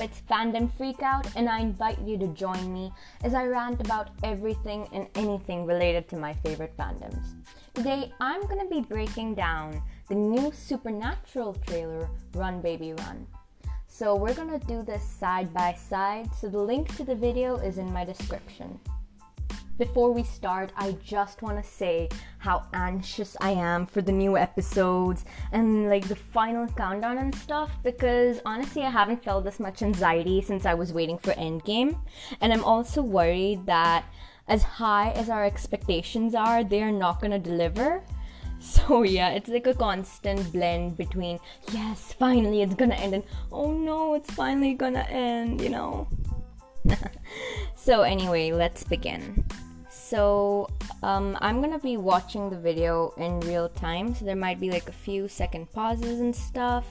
it's Fandom Freakout, and I invite you to join me as I rant about everything and anything related to my favorite fandoms. Today, I'm gonna be breaking down the new Supernatural trailer, Run Baby Run. So, we're gonna do this side by side, so the link to the video is in my description. Before we start, I just want to say how anxious I am for the new episodes and like the final countdown and stuff because honestly, I haven't felt this much anxiety since I was waiting for Endgame. And I'm also worried that as high as our expectations are, they're not going to deliver. So yeah, it's like a constant blend between yes, finally it's gonna end and oh no, it's finally gonna end, you know. so anyway, let's begin. So um, I'm gonna be watching the video in real time, so there might be like a few second pauses and stuff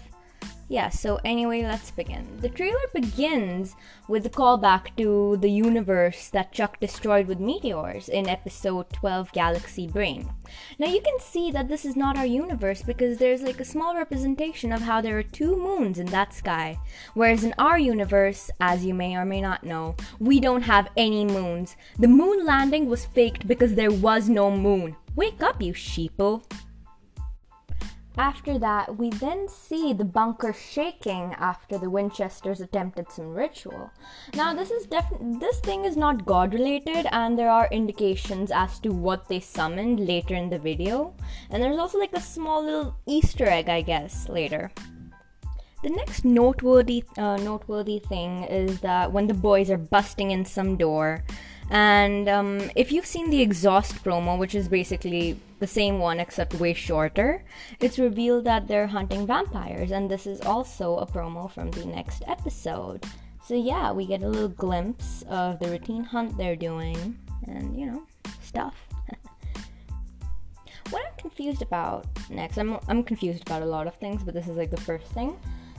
yeah, so anyway, let's begin. The trailer begins with a callback to the universe that Chuck destroyed with meteors in episode 12 Galaxy Brain. Now you can see that this is not our universe because there's like a small representation of how there are two moons in that sky. Whereas in our universe, as you may or may not know, we don't have any moons. The moon landing was faked because there was no moon. Wake up, you sheeple. After that, we then see the bunker shaking after the Winchesters attempted some ritual. Now, this is def- this thing is not god related, and there are indications as to what they summoned later in the video. And there's also like a small little Easter egg, I guess, later. The next noteworthy uh, noteworthy thing is that when the boys are busting in some door, and um, if you've seen the exhaust promo, which is basically the same one except way shorter, it's revealed that they're hunting vampires, and this is also a promo from the next episode. So, yeah, we get a little glimpse of the routine hunt they're doing, and you know, stuff. what I'm confused about next, I'm, I'm confused about a lot of things, but this is like the first thing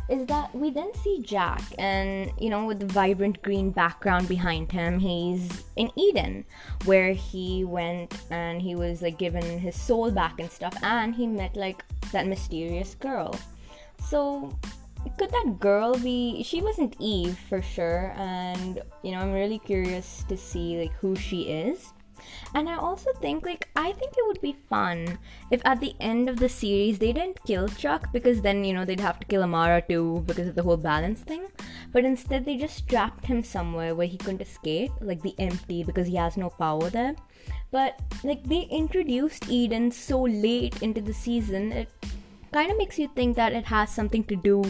is that we then see Jack, and you know, with the vibrant green background behind him, he's in Eden, where he went and he was like given his soul back and stuff, and he met like that mysterious girl. So, could that girl be? She wasn't Eve for sure, and you know, I'm really curious to see like who she is. And I also think, like, I think it would be fun if at the end of the series they didn't kill Chuck because then, you know, they'd have to kill Amara too because of the whole balance thing. But instead, they just trapped him somewhere where he couldn't escape, like the empty, because he has no power there. But, like, they introduced Eden so late into the season, it kind of makes you think that it has something to do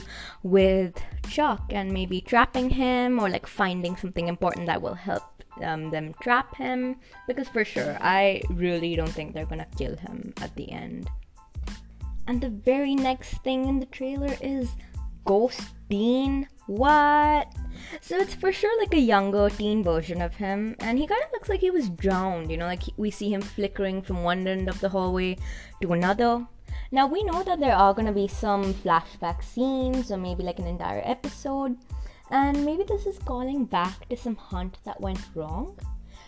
with Chuck and maybe trapping him or like finding something important that will help um, them trap him because for sure I really don't think they're gonna kill him at the end. And the very next thing in the trailer is Ghost Dean. What? So it's for sure like a younger teen version of him, and he kind of looks like he was drowned. You know, like we see him flickering from one end of the hallway to another. Now we know that there are gonna be some flashback scenes, or maybe like an entire episode and maybe this is calling back to some hunt that went wrong.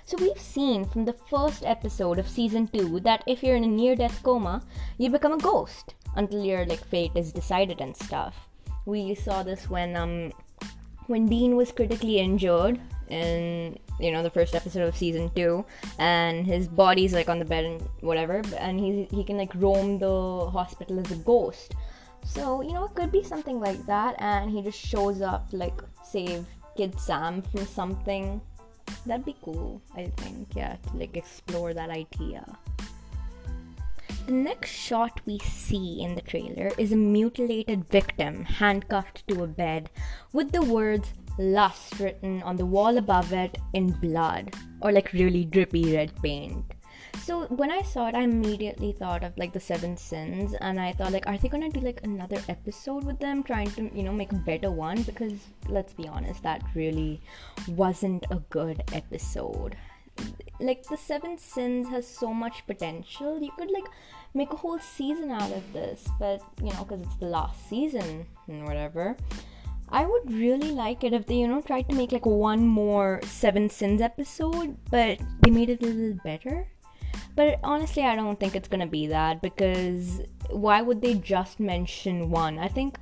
So, we've seen from the first episode of season 2 that if you're in a near death coma, you become a ghost until your like fate is decided and stuff. We saw this when um when Dean was critically injured in you know the first episode of season 2 and his body's like on the bed and whatever and he he can like roam the hospital as a ghost so, you know, it could be something like that, and he just shows up like save Kid Sam from something. That'd be cool, I think, yeah, to like explore that idea. The next shot we see in the trailer is a mutilated victim handcuffed to a bed with the words lust written on the wall above it in blood or like really drippy red paint so when I saw it, I immediately thought of like the Seven Sins, and I thought like, are they gonna do like another episode with them, trying to you know make a better one? Because let's be honest, that really wasn't a good episode. Like the Seven Sins has so much potential. You could like make a whole season out of this, but you know, because it's the last season and whatever. I would really like it if they, you know, tried to make like one more Seven Sins episode, but they made it a little better. But honestly, I don't think it's gonna be that because why would they just mention one? I think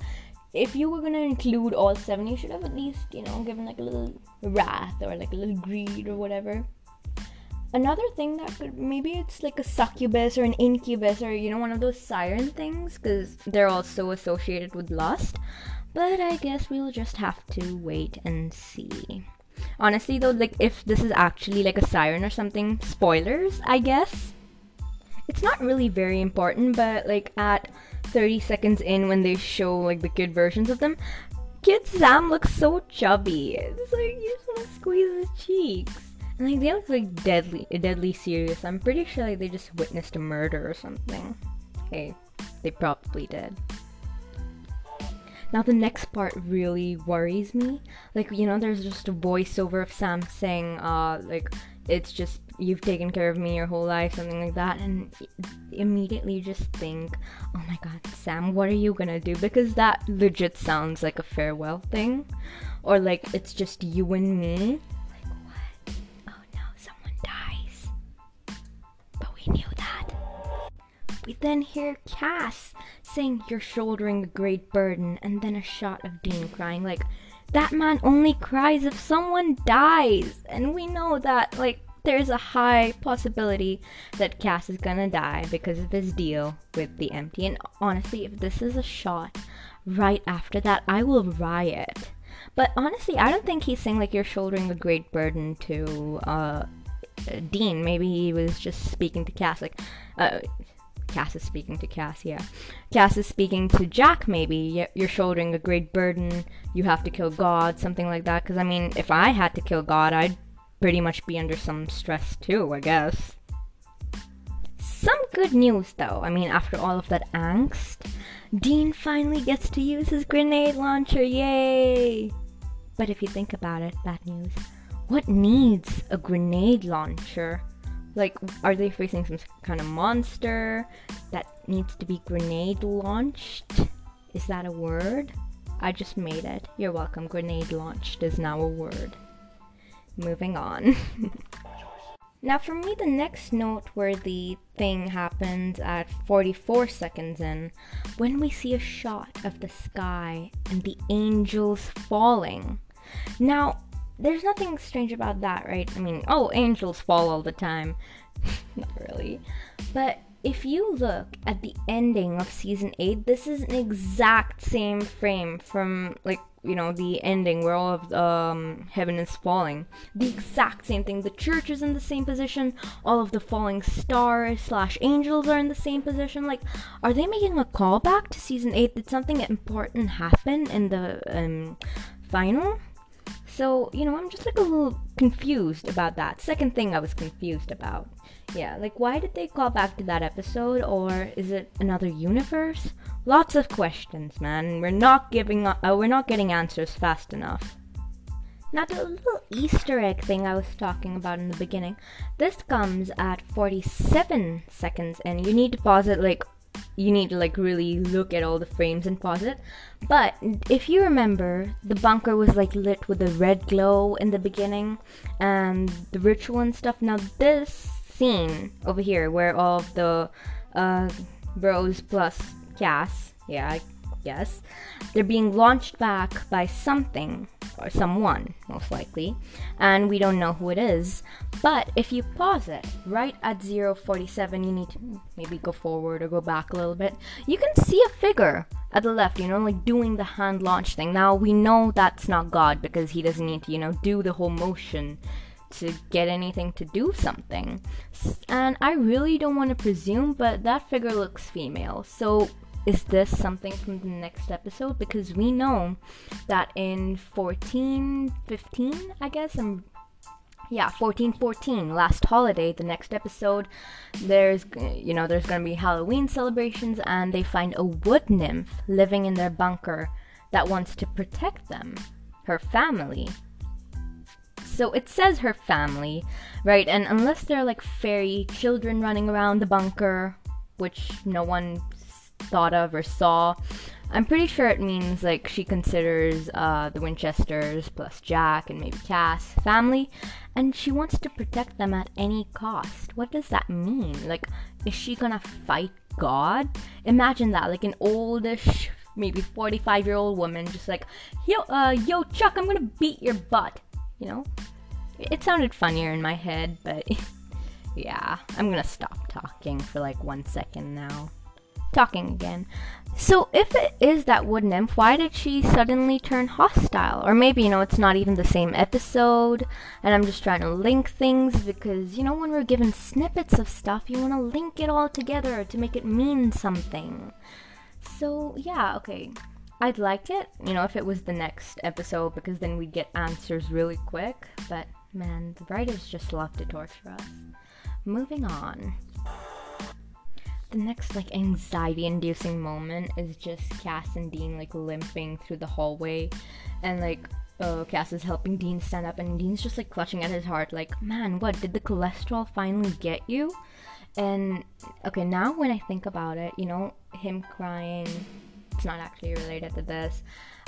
if you were gonna include all seven, you should have at least, you know, given like a little wrath or like a little greed or whatever. Another thing that could maybe it's like a succubus or an incubus or you know one of those siren things because they're also associated with lust. But I guess we'll just have to wait and see. Honestly though, like if this is actually like a siren or something, spoilers, I guess. It's not really very important, but like at 30 seconds in when they show like the kid versions of them, kid Sam looks so chubby. It's like you just want to squeeze his cheeks. And like they look like deadly, deadly serious. I'm pretty sure like they just witnessed a murder or something. Hey, they probably did. Now the next part really worries me. Like you know, there's just a voiceover of Sam saying, "Uh, like it's just you've taken care of me your whole life," something like that, and immediately just think, "Oh my God, Sam, what are you gonna do?" Because that legit sounds like a farewell thing, or like it's just you and me. We then hear Cass saying you're shouldering a great burden, and then a shot of Dean crying like that man only cries if someone dies, and we know that like there's a high possibility that Cass is gonna die because of his deal with the empty. And honestly, if this is a shot right after that, I will riot. But honestly, I don't think he's saying like you're shouldering a great burden to uh, Dean. Maybe he was just speaking to Cass, like uh, Cass is speaking to Cass, yeah. Cass is speaking to Jack, maybe. You're shouldering a great burden. You have to kill God, something like that. Because, I mean, if I had to kill God, I'd pretty much be under some stress too, I guess. Some good news, though. I mean, after all of that angst, Dean finally gets to use his grenade launcher. Yay! But if you think about it, bad news. What needs a grenade launcher? Like, are they facing some kind of monster that needs to be grenade launched? Is that a word? I just made it. You're welcome. Grenade launched is now a word. Moving on. now, for me, the next noteworthy thing happens at 44 seconds in when we see a shot of the sky and the angels falling. Now, there's nothing strange about that, right? I mean, oh, angels fall all the time. Not really. But if you look at the ending of season 8, this is an exact same frame from, like, you know, the ending where all of um, heaven is falling. The exact same thing. The church is in the same position. All of the falling stars slash angels are in the same position. Like, are they making a callback to season 8? Did something important happen in the um, final? So, you know, I'm just like a little confused about that. Second thing I was confused about. Yeah, like why did they call back to that episode or is it another universe? Lots of questions, man. We're not giving uh, we're not getting answers fast enough. Now the little Easter egg thing I was talking about in the beginning, this comes at 47 seconds and you need to pause it like you need to like really look at all the frames and pause it. But if you remember, the bunker was like lit with a red glow in the beginning and the ritual and stuff. Now this scene over here where all of the uh, bros plus Cass, yeah, I guess, they're being launched back by something or someone, most likely, and we don't know who it is. But if you pause it right at 047, you need to maybe go forward or go back a little bit. You can see a figure at the left, you know, like doing the hand launch thing. Now we know that's not God because he doesn't need to, you know, do the whole motion to get anything to do something. And I really don't want to presume, but that figure looks female. So is this something from the next episode? Because we know that in 14, 15, I guess, I'm yeah 1414 last holiday the next episode there's you know there's gonna be halloween celebrations and they find a wood nymph living in their bunker that wants to protect them her family so it says her family right and unless they're like fairy children running around the bunker which no one thought of or saw. I'm pretty sure it means like she considers uh, the Winchesters plus Jack and maybe Cass family, and she wants to protect them at any cost. What does that mean? Like, is she gonna fight God? Imagine that, like an oldish maybe 45 year old woman just like, yo, uh, yo, Chuck, I'm gonna beat your butt. You know? It sounded funnier in my head, but yeah, I'm gonna stop talking for like one second now. Talking again. So, if it is that wood nymph, why did she suddenly turn hostile? Or maybe, you know, it's not even the same episode, and I'm just trying to link things because, you know, when we're given snippets of stuff, you want to link it all together to make it mean something. So, yeah, okay. I'd like it, you know, if it was the next episode because then we'd get answers really quick, but man, the writers just love to torture us. Moving on the next like anxiety inducing moment is just Cass and Dean like limping through the hallway. And like uh, Cass is helping Dean stand up and Dean's just like clutching at his heart like man what? Did the cholesterol finally get you? And okay now when I think about it you know him crying it's not actually related to this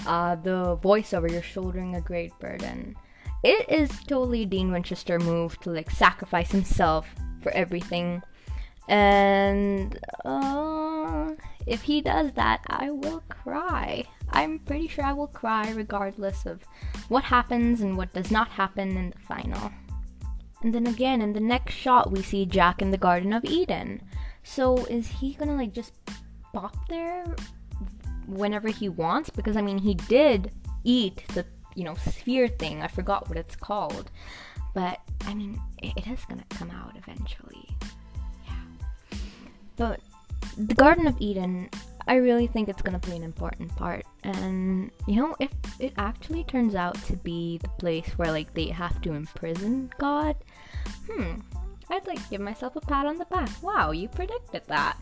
uh, the voiceover you're shouldering a great burden. It is totally Dean Winchester move to like sacrifice himself for everything and uh, if he does that, I will cry. I'm pretty sure I will cry regardless of what happens and what does not happen in the final. And then again, in the next shot, we see Jack in the Garden of Eden. So is he gonna like just pop there whenever he wants? Because I mean, he did eat the you know sphere thing. I forgot what it's called, but I mean, it, it is gonna come out eventually. But the Garden of Eden, I really think it's going to play an important part. And, you know, if it actually turns out to be the place where, like, they have to imprison God, hmm, I'd like to give myself a pat on the back. Wow, you predicted that.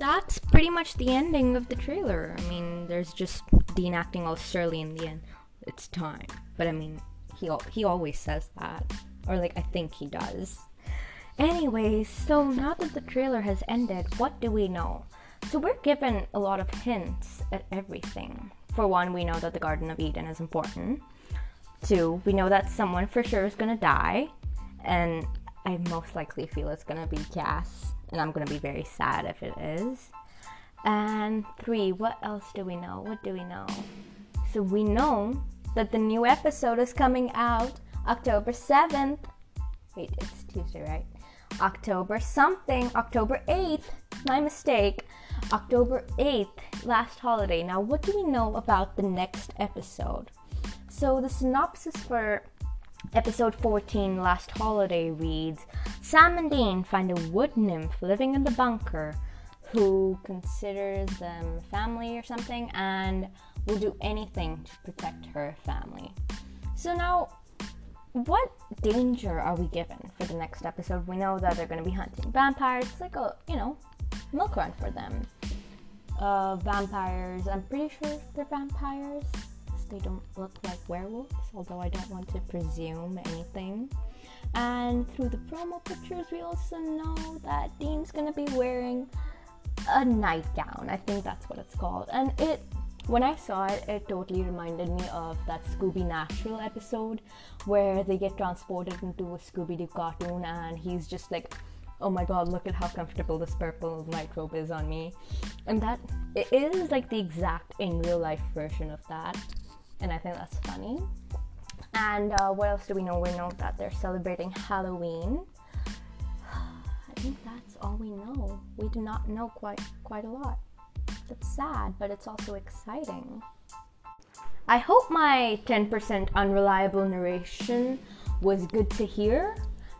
That's pretty much the ending of the trailer. I mean, there's just Dean acting all surly in the end. It's time. But I mean, he, he always says that. Or, like, I think he does. Anyways, so now that the trailer has ended, what do we know? So we're given a lot of hints at everything. For one, we know that the Garden of Eden is important. Two, we know that someone for sure is gonna die, and I most likely feel it's gonna be Cass, and I'm gonna be very sad if it is. And three, what else do we know? What do we know? So we know that the new episode is coming out October 7th. Wait, it's Tuesday, right? October something, October 8th, my mistake, October 8th, last holiday. Now, what do we know about the next episode? So, the synopsis for episode 14, Last Holiday, reads Sam and Dean find a wood nymph living in the bunker who considers them family or something and will do anything to protect her family. So, now what danger are we given for the next episode? We know that they're going to be hunting vampires. It's like a, you know, milk run for them. Uh, vampires, I'm pretty sure they're vampires. They don't look like werewolves, although I don't want to presume anything. And through the promo pictures, we also know that Dean's gonna be wearing a nightgown. I think that's what it's called. And it when I saw it, it totally reminded me of that Scooby Natural episode where they get transported into a Scooby Doo cartoon and he's just like, oh my god, look at how comfortable this purple microbe is on me. And that it is like the exact in real life version of that. And I think that's funny. And uh, what else do we know? We know that they're celebrating Halloween. I think that's all we know. We do not know quite quite a lot. That's sad, but it's also exciting. I hope my 10% unreliable narration was good to hear,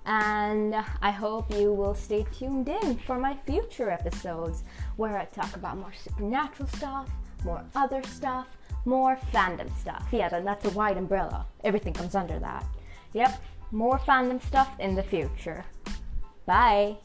and I hope you will stay tuned in for my future episodes where I talk about more supernatural stuff, more other stuff, more fandom stuff. Yeah, that's a wide umbrella. Everything comes under that. Yep, more fandom stuff in the future. Bye.